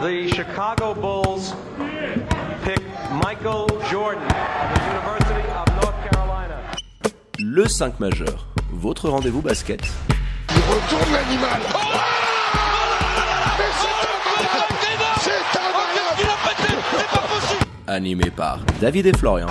the Chicago Bulls pick Michael Jordan of the University of North Carolina. Le 5 majeur, votre rendez-vous basket. Il retourne l'animal. Oh Mais c'est incroyable C'est Animé par David et Florian.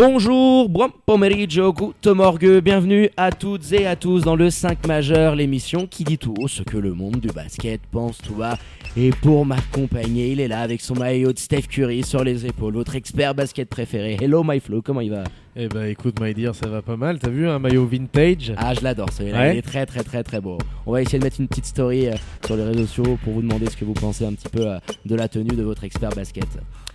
Bonjour, buon pomeriggio, guten morgue, bienvenue à toutes et à tous dans le 5 majeur, l'émission qui dit tout haut ce que le monde du basket pense tout bas. Et pour m'accompagner, il est là avec son maillot de Steph Curry sur les épaules, votre expert basket préféré. Hello my flow, comment il va? Eh ben écoute my dear, ça va pas mal, t'as vu un maillot vintage? Ah je l'adore, celui-là, Ouais. il est très très très très beau. On va essayer de mettre une petite story euh, sur les réseaux sociaux pour vous demander ce que vous pensez un petit peu euh, de la tenue de votre expert basket.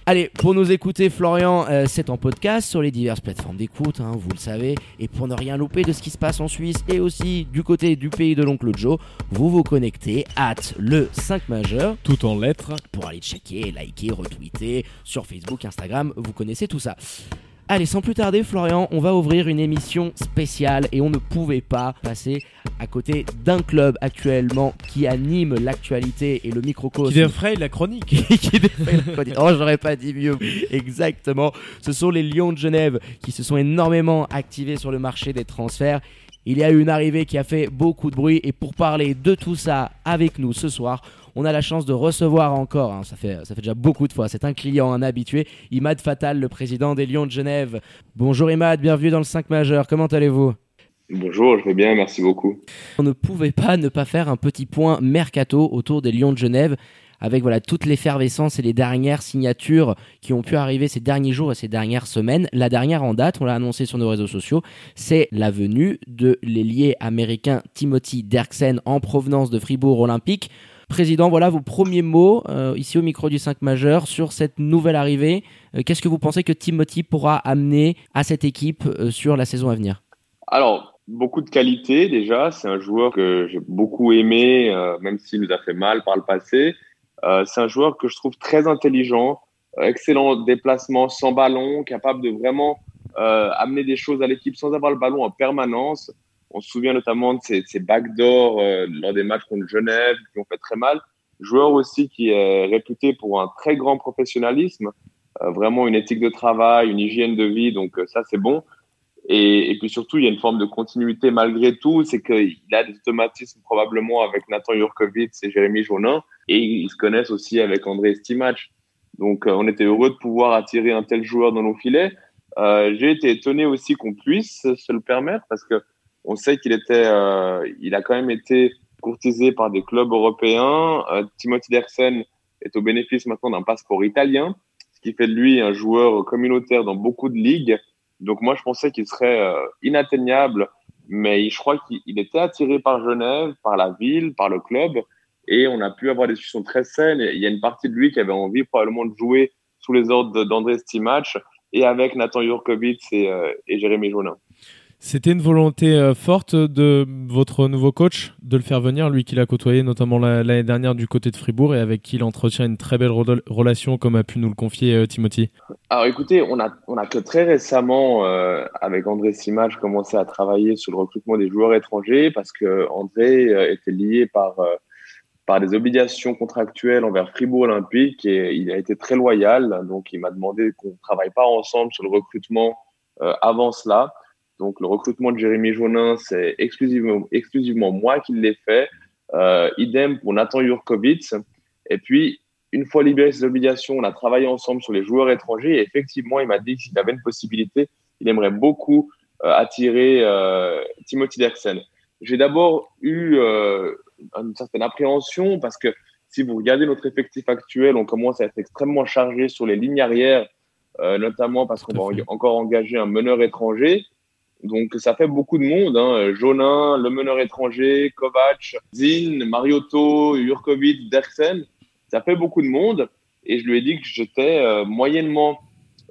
Allez, pour nous écouter, Florian, euh, c'est en podcast sur les diverses plateformes d'écoute, hein, vous le savez. Et pour ne rien louper de ce qui se passe en Suisse et aussi du côté du pays de l'oncle Joe, vous vous connectez at le 5 majeur tout en lettres. pour aller checker, liker, retweeter sur Facebook, Instagram, vous connaissez tout ça. Allez, sans plus tarder, Florian, on va ouvrir une émission spéciale et on ne pouvait pas passer à côté d'un club actuellement qui anime l'actualité et le microcosme. Qui défraye la chronique. qui défraye la chronique. Oh, j'aurais pas dit mieux. Exactement. Ce sont les Lions de Genève qui se sont énormément activés sur le marché des transferts. Il y a eu une arrivée qui a fait beaucoup de bruit et pour parler de tout ça avec nous ce soir, on a la chance de recevoir encore, hein, ça, fait, ça fait déjà beaucoup de fois, c'est un client, un habitué, Imad Fatal, le président des Lions de Genève. Bonjour Imad, bienvenue dans le 5 majeur, comment allez-vous? Bonjour, je vais bien, merci beaucoup. On ne pouvait pas ne pas faire un petit point mercato autour des Lions de Genève avec voilà toute l'effervescence et les dernières signatures qui ont pu arriver ces derniers jours et ces dernières semaines. La dernière en date, on l'a annoncé sur nos réseaux sociaux, c'est la venue de l'ailier américain Timothy Derksen en provenance de Fribourg Olympique. Président, voilà vos premiers mots euh, ici au micro du 5 majeur sur cette nouvelle arrivée. Euh, Qu'est-ce que vous pensez que Timothy pourra amener à cette équipe euh, sur la saison à venir? Alors, beaucoup de qualité déjà. C'est un joueur que j'ai beaucoup aimé, même s'il nous a fait mal par le passé. C'est un joueur que je trouve très intelligent, excellent déplacement sans ballon, capable de vraiment amener des choses à l'équipe sans avoir le ballon en permanence. On se souvient notamment de ses backdoors euh, lors des matchs contre Genève qui ont fait très mal. Joueur aussi qui est réputé pour un très grand professionnalisme, euh, vraiment une éthique de travail, une hygiène de vie. Donc euh, ça, c'est bon. Et, puis surtout, il y a une forme de continuité malgré tout, c'est qu'il a des automatismes probablement avec Nathan Jurkovic et Jérémy Jaunin, et ils se connaissent aussi avec André Stimac. Donc on était heureux de pouvoir attirer un tel joueur dans nos filets. J'ai été étonné aussi qu'on puisse se le permettre parce que on sait qu'il était, euh, il a quand même été courtisé par des clubs européens. Euh, Timothy Derksen est au bénéfice maintenant d'un passeport italien, ce qui fait de lui un joueur communautaire dans beaucoup de ligues. Donc moi, je pensais qu'il serait euh, inatteignable, mais je crois qu'il il était attiré par Genève, par la ville, par le club, et on a pu avoir des discussions très saines. Il y a une partie de lui qui avait envie probablement de jouer sous les ordres d'André Stimac et avec Nathan Jurkovic et, euh, Jérémy Jaunin. C'était une volonté euh, forte de votre nouveau coach de le faire venir, lui qu'il a côtoyé notamment la- l'année dernière du côté de Fribourg et avec qui il entretient une très belle rela- relation comme a pu nous le confier euh, Timothy. Alors écoutez, on a, on a que très récemment, euh, avec André Simage, commencé à travailler sur le recrutement des joueurs étrangers parce que André était lié par, par des obligations contractuelles envers Fribourg Olympique et il a été très loyal. Donc il m'a demandé qu'on ne travaille pas ensemble sur le recrutement avant cela. Donc le recrutement de Jérémy Jaunin, c'est exclusivement, exclusivement moi qui l'ai fait. Euh, idem pour Nathan Jurkovic. Et puis, une fois libéré ses obligations, on a travaillé ensemble sur les joueurs étrangers. Et effectivement, il m'a dit que s'il avait une possibilité, il aimerait beaucoup euh, attirer euh, Timothy Derksen. J'ai d'abord eu une certaine appréhension parce que si vous regardez notre effectif actuel, on commence à être extrêmement chargé sur les lignes arrières, notamment parce qu'on va en- encore engager un meneur étranger. Donc ça fait beaucoup de monde. Hein. Jonin, le meneur étranger, Kovac, Zin, Mariotto, Jurkovic, Derksen. Ça fait beaucoup de monde. Et je lui ai dit que j'étais euh, moyennement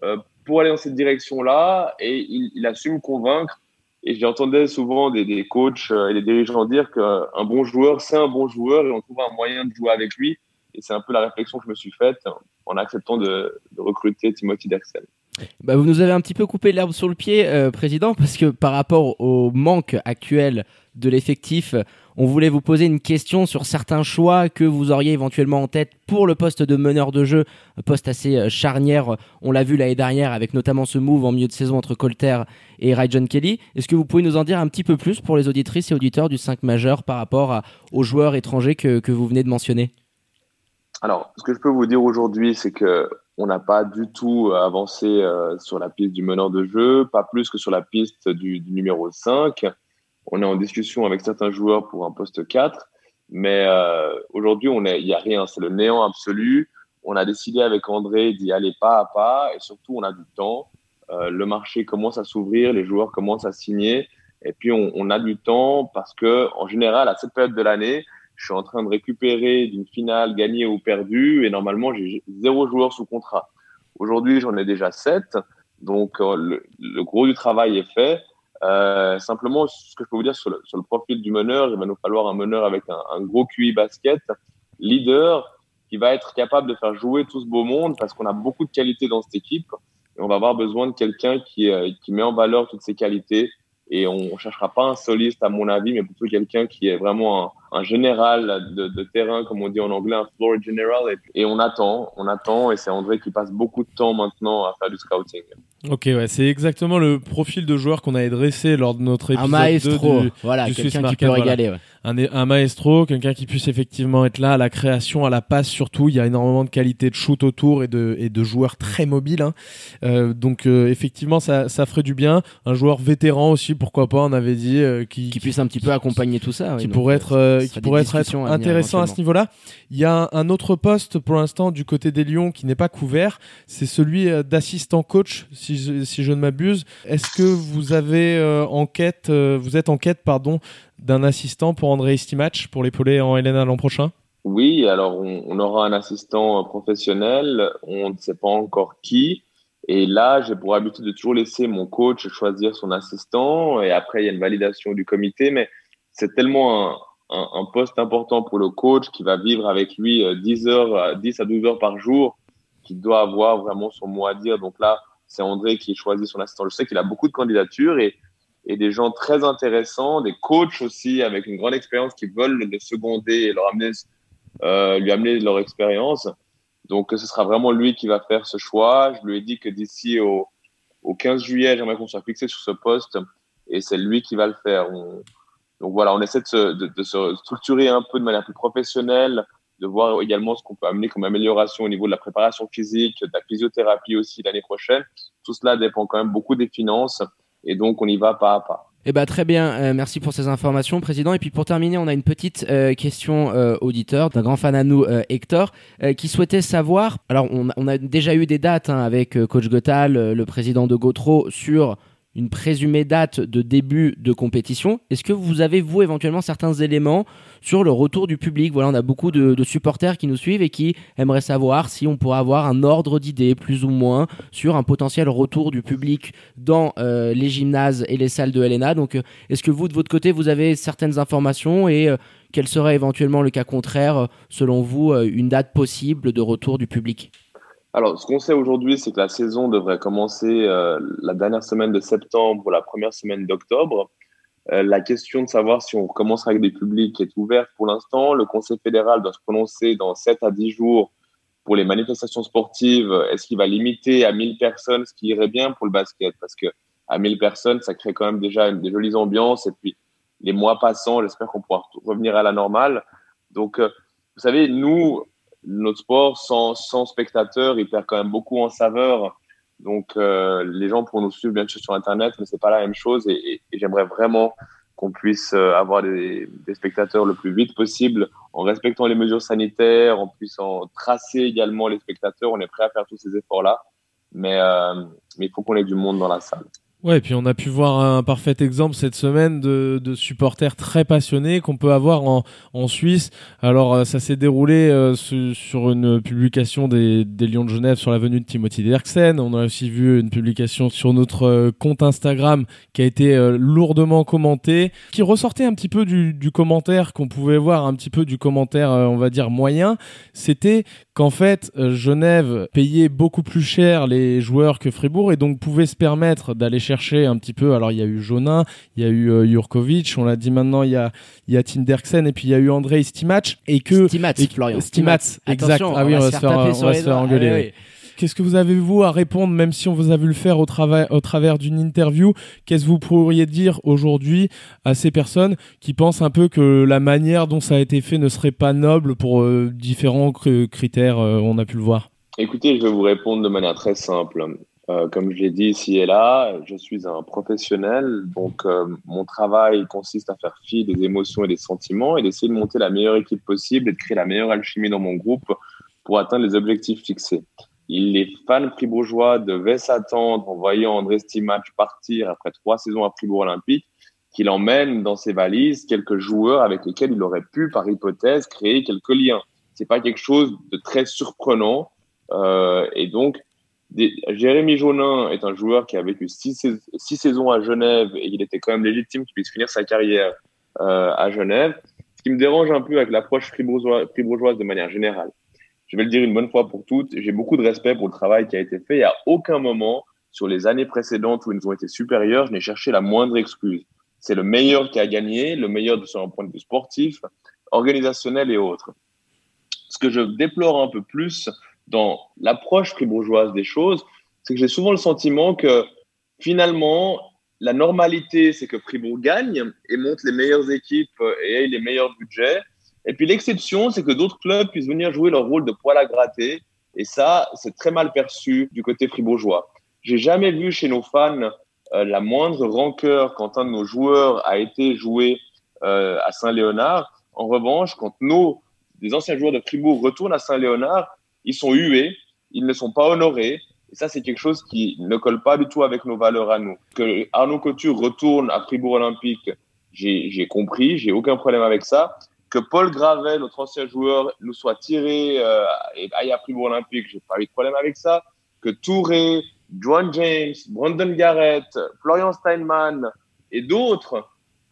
euh, pour aller dans cette direction-là. Et il, il a su me convaincre. Et j'entendais souvent des, des coachs euh, et des dirigeants dire qu'un bon joueur, c'est un bon joueur et on trouve un moyen de jouer avec lui. Et c'est un peu la réflexion que je me suis faite en acceptant de, de recruter Timothy Derksen. Bah, vous nous avez un petit peu coupé l'herbe sur le pied, euh, Président, parce que par rapport au manque actuel de l'effectif, on voulait vous poser une question sur certains choix que vous auriez éventuellement en tête pour le poste de meneur de jeu, poste assez euh, charnière. On l'a vu l'année dernière avec notamment ce move en milieu de saison entre Colter et John Kelly. Est-ce que vous pouvez nous en dire un petit peu plus pour les auditrices et auditeurs du 5 majeur par rapport aux joueurs étrangers que vous venez de mentionner? Alors, ce que je peux vous dire aujourd'hui, c'est que on n'a pas du tout avancé euh, sur la piste du meneur de jeu, pas plus que sur la piste du, numéro 5. On est en discussion avec certains joueurs pour un poste 4, mais euh, aujourd'hui, il n'y a rien, c'est le néant absolu. On a décidé avec André d'y aller pas à pas et surtout, on a du temps. Euh, le marché commence à s'ouvrir, les joueurs commencent à signer et puis on, on a du temps parce que en général, à cette période de l'année, je suis en train de récupérer d'une finale gagnée ou perdue et normalement j'ai zéro joueur sous contrat. Aujourd'hui j'en ai déjà sept, donc euh, le, gros du travail est fait. Euh, simplement, ce que je peux vous dire sur le, profil du meneur, il va nous falloir un meneur avec un, gros QI basket, leader, qui va être capable de faire jouer tout ce beau monde parce qu'on a beaucoup de qualités dans cette équipe et on va avoir besoin de quelqu'un qui, euh, qui met en valeur toutes ces qualités et on ne cherchera pas un soliste à mon avis, mais plutôt quelqu'un qui est vraiment un, un général de, de, terrain, comme on dit en anglais, un floor general. Et, et on attend, on attend, et c'est André qui passe beaucoup de temps maintenant à faire du scouting. Ok, ouais, c'est exactement le profil de joueur qu'on avait dressé lors de notre épisode Un maestro, 2 du, voilà, du Swiss quelqu'un qui peut voilà. régaler. ouais. un, un maestro, quelqu'un qui puisse effectivement être là à la création, à la passe surtout. Il y a énormément de qualité de shoot autour et de, et de joueurs très mobiles. hein. Euh, donc euh, effectivement, ça, ça ferait du bien. Un joueur vétéran aussi, pourquoi pas, on avait dit, euh, qui, Qui puisse un petit peu accompagner tout ça. qui donc, pourrait euh, être, euh, qui pourrait être, intéressant à ce niveau-là. Il y a un autre poste pour l'instant du côté des Lions qui n'est pas couvert, c'est celui euh, d'assistant coach, si je, si je ne m'abuse. Est-ce que vous avez euh, en quête, euh, vous êtes en quête, pardon, d'un assistant pour André Estimach pour l'épauler en Helena l'an prochain? Oui, alors on, on aura un assistant professionnel, on ne sait pas encore qui. Et là, j'ai pour habitude de toujours laisser mon coach choisir son assistant. Et après, il y a une validation du comité. Mais c'est tellement un, poste important pour le coach qui va vivre avec lui euh, 10 heures, euh, 10 à 12 heures par jour, qui doit avoir vraiment son mot à dire. Donc là, c'est André qui choisit son assistant. Je sais qu'il a beaucoup de candidatures et, des gens très intéressants, des coachs aussi avec une grande expérience qui veulent le seconder et euh, lui amener leur expérience. Donc, ce sera vraiment lui qui va faire ce choix. Je lui ai dit que d'ici au, au 15 juillet, j'aimerais qu'on soit fixé sur ce poste et c'est lui qui va le faire. Donc voilà, on essaie de se, structurer un peu de manière plus professionnelle, de voir également ce qu'on peut amener comme amélioration au niveau de la préparation physique, de la physiothérapie aussi l'année prochaine. Tout cela dépend quand même beaucoup des finances et donc on y va pas à pas. Eh ben très bien, euh, merci pour ces informations, président. Et puis pour terminer, on a une petite euh, question euh, auditeur d'un grand fan à nous, Hector, qui souhaitait savoir. Alors on, a- déjà eu des dates hein, avec coach Gothal, euh, le président de Gotro, sur une présumée date de début de compétition. Est-ce que vous avez vous éventuellement certains éléments sur le retour du public? Voilà, on a beaucoup de, supporters qui nous suivent et qui aimeraient savoir si on pourrait avoir un ordre d'idées plus ou moins sur un potentiel retour du public dans euh, les gymnases et les salles de Helena. Donc, euh, est-ce que vous, de votre côté, vous avez certaines informations et euh, quel serait éventuellement le cas contraire, selon vous, une date possible de retour du public? Alors, ce qu'on sait aujourd'hui, c'est que la saison devrait commencer euh, la dernière semaine de septembre ou la première semaine d'octobre. Euh, la question de savoir si on recommencera avec des publics est ouverte pour l'instant. Le Conseil fédéral doit se prononcer dans 7 à 10 jours pour les manifestations sportives. Est-ce qu'il va limiter à 1000 personnes, ce qui irait bien pour le basket? Parce que à 1000 personnes, ça crée quand même déjà des jolies ambiances. Et puis, les mois passant, j'espère qu'on pourra revenir à la normale. Donc, euh, vous savez, nous, notre sport sans, sans spectateurs, il perd quand même beaucoup en saveur. Donc, euh, les gens pourront nous suivre bien sûr sur Internet, mais c'est pas la même chose. Et, et, et j'aimerais vraiment qu'on puisse euh, avoir des, des, spectateurs le plus vite possible en respectant les mesures sanitaires, en puissant tracer également les spectateurs. On est prêt à faire tous ces efforts-là, mais, euh, mais il faut qu'on ait du monde dans la salle. Ouais, et puis on a pu voir un parfait exemple cette semaine de, de supporters très passionnés qu'on peut avoir en, en Suisse. Alors euh, ça s'est déroulé euh, su, sur une publication des, des Lions de Genève sur la venue de Timothy Derksen. On a aussi vu une publication sur notre euh, compte Instagram qui a été euh, lourdement commentée, qui ressortait un petit peu du, du commentaire qu'on pouvait voir, un petit peu du commentaire, on va dire, moyen. C'était qu'en fait, euh, Genève payait beaucoup plus cher les joueurs que Fribourg et donc pouvait se permettre d'aller chercher un petit peu. Alors, il y a eu Jonin, il y a eu euh, Jurkovic, on l'a dit maintenant, il y a, il y a Tim Derksen et puis il y a eu André Stimac et que. Stimac, Florian. Stimac, exact. Attention, ah oui, on va se faire, on va se faire engueuler. Oui. oui. Qu'est-ce que vous avez vous à répondre, même si on vous a vu le faire au, au travers d'une interview? Qu'est-ce que vous pourriez dire aujourd'hui à ces personnes qui pensent un peu que la manière dont ça a été fait ne serait pas noble pour euh, différents cr- critères euh, On a pu le voir? Écoutez, je vais vous répondre de manière très simple. Euh, comme je l'ai dit ici et là, je suis un professionnel, donc mon travail consiste à faire fi des émotions et des sentiments et d'essayer de monter la meilleure équipe possible et de créer la meilleure alchimie dans mon groupe pour atteindre les objectifs fixés. Les fans fribourgeois devaient s'attendre en voyant André Stimac partir après trois saisons à Fribourg Olympique qu'il emmène dans ses valises quelques joueurs avec lesquels il aurait pu, par hypothèse, créer quelques liens. C'est pas quelque chose de très surprenant. Euh, et donc, des, Jérémy Jaunin est un joueur qui a vécu six, sais- six saisons à Genève et il était quand même légitime qu'il puisse finir sa carrière euh, à Genève. Ce qui me dérange un peu avec l'approche fribourgeoise de manière générale. Je vais le dire une bonne fois pour toutes, j'ai beaucoup de respect pour le travail qui a été fait et à aucun moment sur les années précédentes où ils ont été supérieurs, je n'ai cherché la moindre excuse. C'est le meilleur qui a gagné, le meilleur de un point de vue sportif, organisationnel et autres. Ce que je déplore un peu plus dans l'approche fribourgeoise des choses, c'est que j'ai souvent le sentiment que finalement, la normalité, c'est que Fribourg gagne et monte les meilleures équipes et ait les meilleurs budgets. Et puis l'exception, c'est que d'autres clubs puissent venir jouer leur rôle de poil à gratter. Et ça, c'est très mal perçu du côté fribourgeois. J'ai jamais vu chez nos fans euh, la moindre rancœur quand un de nos joueurs a été joué euh, à Saint-Léonard. En revanche, quand nos des anciens joueurs de Fribourg retournent à Saint-Léonard, ils sont hués, ils ne sont pas honorés. Et ça, c'est quelque chose qui ne colle pas du tout avec nos valeurs à nous. Que Arnaud Couture retourne à Fribourg Olympique, j'ai j'ai compris, j'ai aucun problème avec ça. Que Paul Gravel, notre ancien joueur, nous soit tiré euh, et aille à Fribourg Olympique, j'ai pas eu de problème avec ça. Que Touré, Joan James, Brandon Garrett, Florian Steinman et d'autres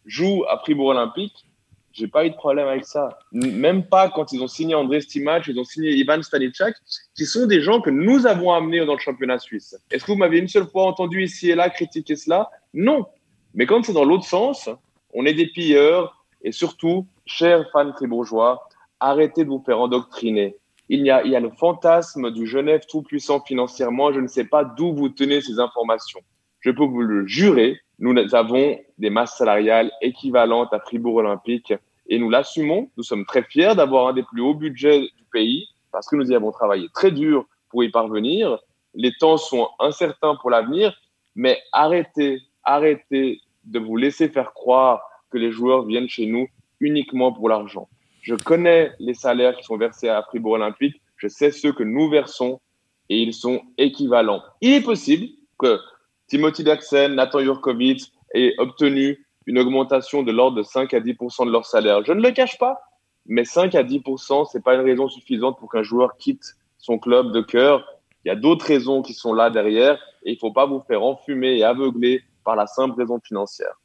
jouent à Fribourg Olympique, j'ai pas eu de problème avec ça. Même pas quand ils ont signé André Stimac, ils ont signé Ivan Stanичak, qui sont des gens que nous avons amenés dans le championnat suisse. Est-ce que vous m'avez une seule fois entendu ici et là critiquer cela? Non. Mais quand c'est dans l'autre sens, on est des pilleurs et surtout, chers fans fribourgeois, arrêtez de vous faire endoctriner. Il y a, il y a le fantasme du Genève tout-puissant financièrement. Je ne sais pas d'où vous tenez ces informations. Je peux vous le jurer, nous avons des masses salariales équivalentes à Fribourg Olympique et nous l'assumons. Nous sommes très fiers d'avoir un des plus hauts budgets du pays parce que nous y avons travaillé très dur pour y parvenir. Les temps sont incertains pour l'avenir, mais arrêtez, arrêtez de vous laisser faire croire que les joueurs viennent chez nous uniquement pour l'argent. Je connais les salaires qui sont versés à Fribourg Olympique, je sais ceux que nous versons et ils sont équivalents. Il est possible que Timothy Daxen, Nathan Jurkovic aient obtenu une augmentation de l'ordre de 5 à 10% de leur salaire. Je ne le cache pas, mais 5 à 10% c'est pas une raison suffisante pour qu'un joueur quitte son club de cœur. Il y a d'autres raisons qui sont là derrière et il faut pas vous faire enfumer et aveugler par la simple raison financière.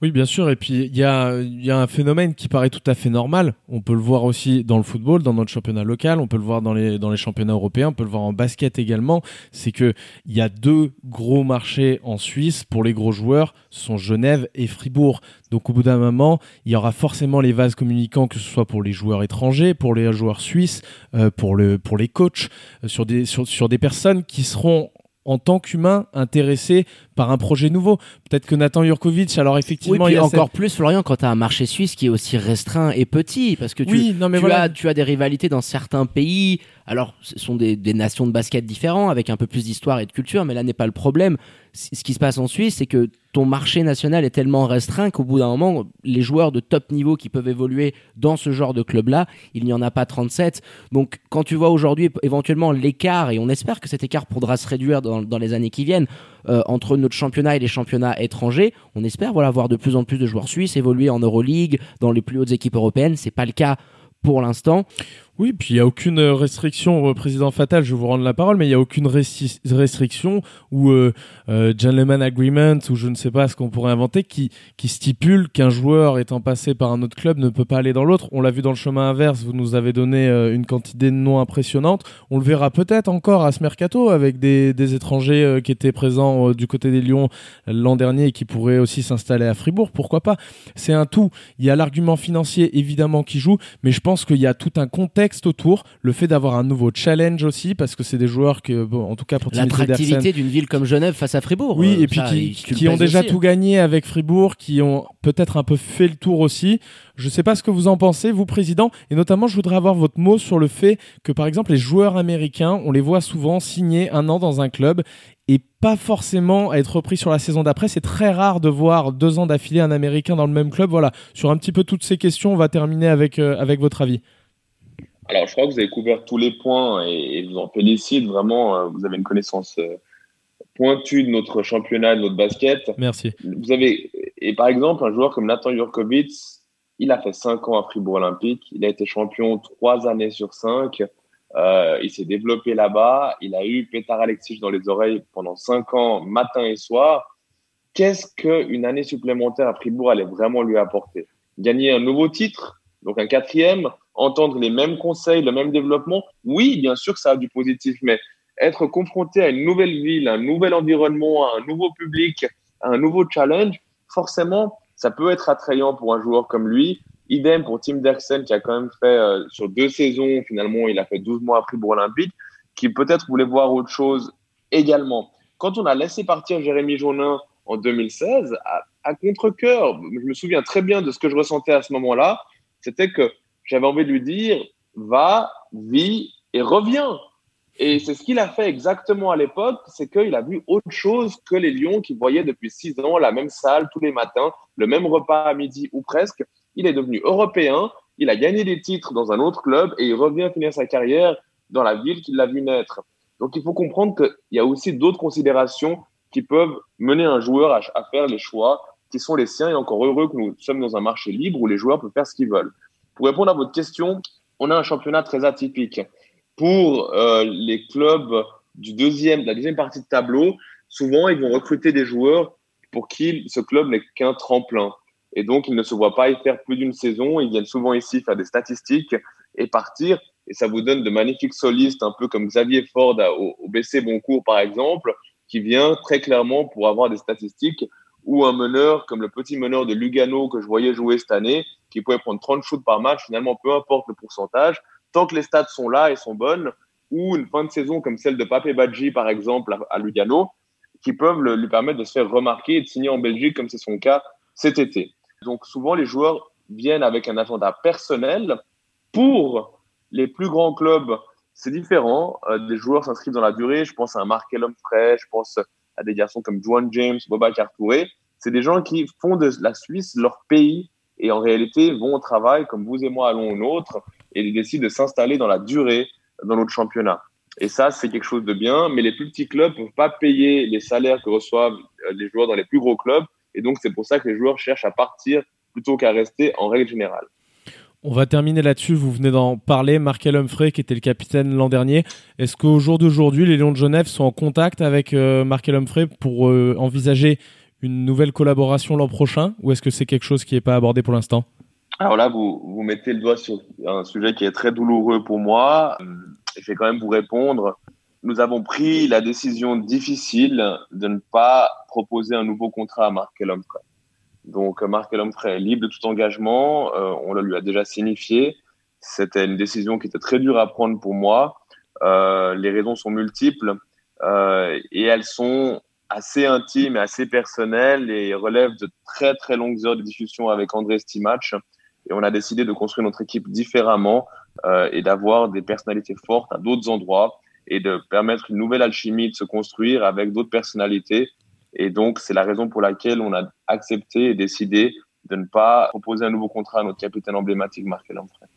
Oui, bien sûr. Et puis, il y a, y a un phénomène qui paraît tout à fait normal. On peut le voir aussi dans le football, dans notre championnat local. On peut le voir dans les, dans les championnats européens. On peut le voir en basket également. C'est que il y a deux gros marchés en Suisse pour les gros joueurs. Ce sont Genève et Fribourg. Donc, au bout d'un moment, il y aura forcément les vases communicants, que ce soit pour les joueurs étrangers, pour les joueurs suisses, euh, pour le, pour les coachs, euh, sur des, sur, sur des personnes qui seront en tant qu'humain intéressés par un projet nouveau. Peut-être que Nathan Jurkovic, alors effectivement, il y a encore cette- plus, Florian, quand tu as un marché suisse qui est aussi restreint et petit, parce que tu, Oui, non mais tu, voilà. as, tu as des rivalités dans certains pays. Alors, ce sont des, des nations de basket différents, avec un peu plus d'histoire et de culture, mais là n'est pas le problème. C- Ce qui se passe en Suisse, c'est que ton marché national est tellement restreint qu'au bout d'un moment, les joueurs de top niveau qui peuvent évoluer dans ce genre de club-là, il n'y en a pas 37. Donc, quand tu vois aujourd'hui éventuellement l'écart, et on espère que cet écart pourra se réduire dans, les années qui viennent, euh, entre notre championnat et les championnats étrangers, on espère voilà voir de plus en plus de joueurs suisses évoluer en Euroleague, dans les plus hautes équipes européennes. C'est pas le cas pour l'instant. Oui, puis il n'y a aucune restriction, président Fatal, je vais vous rendre la parole, mais il n'y a aucune restriction ou euh, euh, gentleman agreement ou je ne sais pas ce qu'on pourrait inventer qui, stipule qu'un joueur étant passé par un autre club ne peut pas aller dans l'autre. On l'a vu dans le chemin inverse, vous nous avez donné euh, une quantité de noms impressionnante. On le verra peut-être encore à ce mercato avec des, des étrangers euh, qui étaient présents du côté des Lions l'an dernier et qui pourraient aussi s'installer à Fribourg. Pourquoi pas? C'est un tout. Il y a l'argument financier évidemment qui joue, mais je pense qu'il y a tout un contexte autour, le fait d'avoir un nouveau challenge aussi, parce que c'est des joueurs que, bon, en tout cas pour l'attractivité d'une ville comme Genève face à Fribourg. Oui, euh, et puis qui, ont déjà tout gagné avec Fribourg, qui ont peut-être un peu fait le tour aussi. Je ne sais pas ce que vous en pensez, vous président, et notamment je voudrais avoir votre mot sur le fait que par exemple les joueurs américains, on les voit souvent signer un an dans un club et pas forcément être repris sur la saison d'après. C'est très rare de voir deux ans d'affilée un Américain dans le même club. Voilà, sur un petit peu toutes ces questions, on va terminer avec, euh, avec votre avis. Alors, je crois que vous avez couvert tous les points et, je vous en félicite. Vraiment, euh, vous avez une connaissance euh, pointue de notre championnat, de notre basket. Merci. Vous avez, et par exemple, un joueur comme Nathan Jurkovic, il a fait cinq ans à Fribourg Olympique. Il a été champion trois années sur cinq. Euh, il s'est développé là-bas. Il a eu Petar Alexis dans les oreilles pendant cinq ans, matin et soir. Qu'est-ce qu'une année supplémentaire à Fribourg allait vraiment lui apporter? Gagner un nouveau titre, donc un quatrième, entendre les mêmes conseils, le même développement, oui, bien sûr ça a du positif, mais être confronté à une nouvelle ville, un nouvel environnement, un nouveau public, un nouveau challenge, forcément, ça peut être attrayant pour un joueur comme lui. Idem pour Tim Derksen qui a quand même fait euh, sur deux saisons, finalement, il a fait 12 mois à Fribourg Olympique, qui peut-être voulait voir autre chose également. Quand on a laissé partir Jérémy Jaunin en 2016, à, à contre-coeur, je me souviens très bien de ce que je ressentais à ce moment-là, c'était que j'avais envie de lui dire va, vis et reviens. Et c'est ce qu'il a fait exactement à l'époque, c'est qu'il a vu autre chose que les Lions qui voyaient depuis six ans la même salle tous les matins, le même repas à midi ou presque. Il est devenu européen, il a gagné des titres dans un autre club et il revient finir sa carrière dans la ville qui l'a vu naître. Donc il faut comprendre qu'il y a aussi d'autres considérations qui peuvent mener un joueur à faire les choix qui sont les siens et encore heureux que nous sommes dans un marché libre où les joueurs peuvent faire ce qu'ils veulent. Pour répondre à votre question, on a un championnat très atypique. Pour euh, les clubs du deuxième, de la deuxième partie de tableau, souvent ils vont recruter des joueurs pour qui ce club n'est qu'un tremplin. Et donc, ils ne se voient pas y faire plus d'une saison. Ils viennent souvent ici faire des statistiques et partir. Et ça vous donne de magnifiques solistes, un peu comme Xavier Ford au, au BC Boncourt, par exemple, qui vient très clairement pour avoir des statistiques ou un meneur comme le petit meneur de Lugano que je voyais jouer cette année, qui pouvait prendre 30 shoots par match, finalement, peu importe le pourcentage, tant que les stats sont là et sont bonnes, ou une fin de saison comme celle de Pape Badji, par exemple, à, Lugano, qui peuvent lui permettre de se faire remarquer et de signer en Belgique, comme c'est son cas cet été. Donc, souvent, les joueurs viennent avec un agenda personnel. Pour les plus grands clubs, c'est différent. Euh, des joueurs s'inscrivent dans la durée. Je pense à un Mark Fray, je pense à des garçons comme Juan James, Boba Touré. C'est des gens qui font de la Suisse leur pays et en réalité vont au travail comme vous et moi allons au nôtre et ils décident de s'installer dans la durée dans notre championnat. Et ça, c'est quelque chose de bien, mais les plus petits clubs ne peuvent pas payer les salaires que reçoivent euh, les joueurs dans les plus gros clubs. Et donc, c'est pour ça que les joueurs cherchent à partir plutôt qu'à rester en règle générale. On va terminer là-dessus. Vous venez d'en parler. Markel Humphrey, qui était le capitaine l'an dernier. Est-ce qu'au jour d'aujourd'hui, les Lions de Genève sont en contact avec euh, Markel Humphrey pour euh, envisager une nouvelle collaboration l'an prochain? Ou est-ce que c'est quelque chose qui n'est pas abordé pour l'instant? Alors là, vous, vous mettez le doigt sur un sujet qui est très douloureux pour moi. Je vais quand même vous répondre. Nous avons pris la décision difficile de ne pas proposer un nouveau contrat à Markel Humphrey. Donc Marc Humphrey est libre de tout engagement, euh, on le lui a déjà signifié. C'était une décision qui était très dure à prendre pour moi. Euh, les raisons sont multiples euh, et elles sont assez intime et assez personnel et relève de très très longues heures de discussion avec André Stimach. Et on a décidé de construire notre équipe différemment euh, et d'avoir des personnalités fortes à d'autres endroits et de permettre une nouvelle alchimie de se construire avec d'autres personnalités. Et donc, c'est la raison pour laquelle on a accepté et décidé de ne pas proposer un nouveau contrat à notre capitaine emblématique, Marc Lanfray.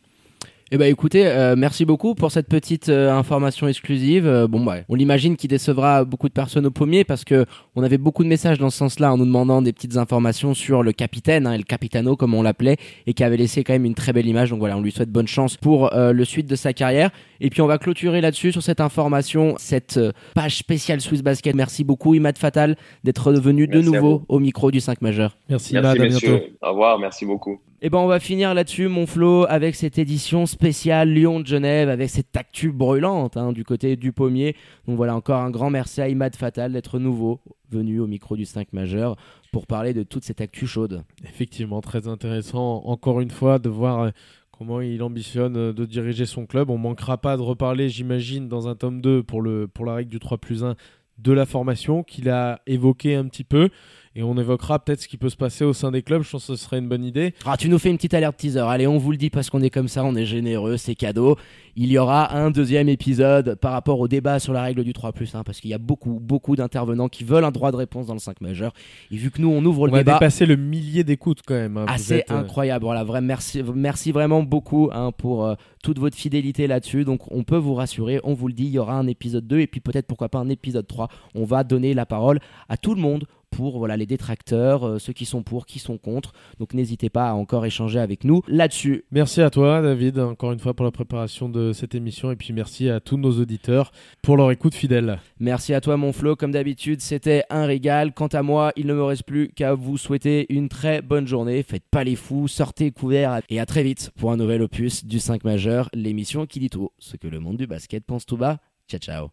Eh ben écoutez, euh, merci beaucoup pour cette petite euh, information exclusive. Euh, bon bah, on l'imagine qu'il décevra beaucoup de personnes au pommier parce que on avait beaucoup de messages dans ce sens-là en nous demandant des petites informations sur le capitaine, hein, le capitano comme on l'appelait, et qui avait laissé quand même une très belle image. Donc voilà, on lui souhaite bonne chance pour le suite de sa carrière. Et puis on va clôturer là-dessus sur cette information, cette page spéciale Swiss Basket. Merci beaucoup Imad Fatal d'être venu de nouveau au micro du 5 majeur. Merci, Imad, à bientôt. Au revoir, merci beaucoup. Et eh ben on va finir là-dessus, mon Flo, avec cette édition spéciale Lyon de Genève, avec cette actu brûlante hein, du côté du pommier. Donc voilà, encore un grand merci à Imad Fatal d'être nouveau venu au micro du 5 majeur pour parler de toute cette actu chaude. Effectivement, très intéressant, encore une fois, de voir euh, comment il ambitionne euh, de diriger son club. On manquera pas de reparler, j'imagine, dans un tome 2 pour, le, pour la règle du 3 plus 1 de la formation qu'il a évoqué un petit peu et on évoquera peut-être ce qui peut se passer au sein des clubs. Je pense que ce serait une bonne idée. Ah, tu nous fais une petite alerte teaser. Allez, on vous le dit parce qu'on est comme ça, on est généreux, c'est cadeau. Il y aura un deuxième épisode par rapport au débat sur la règle du 3 plus 1 parce qu'il y a beaucoup, beaucoup d'intervenants qui veulent un droit de réponse dans le 5 majeur. Et vu que nous, on ouvre le débat. On va dépasser le millier d'écoutes quand même. Hein. Assez euh, incroyable. Voilà, merci, merci vraiment beaucoup hein, pour euh, toute votre fidélité là-dessus. Donc, on peut vous rassurer, on vous le dit, il y aura un épisode 2 et puis peut-être pourquoi pas un épisode 3. On va donner la parole à tout le monde pour voilà, les détracteurs, euh, ceux qui sont pour, qui sont contre. Donc n'hésitez pas à encore échanger avec nous là-dessus. Merci à toi David, encore une fois pour la préparation de cette émission et puis merci à tous nos auditeurs pour leur écoute fidèle. Merci à toi mon Flo, comme d'habitude c'était un régal. Quant à moi, il ne me reste plus qu'à vous souhaiter une très bonne journée. Faites pas les fous, sortez couverts et à très vite pour un nouvel opus du 5 majeur, l'émission qui dit tout ce que le monde du basket pense tout bas. Ciao ciao.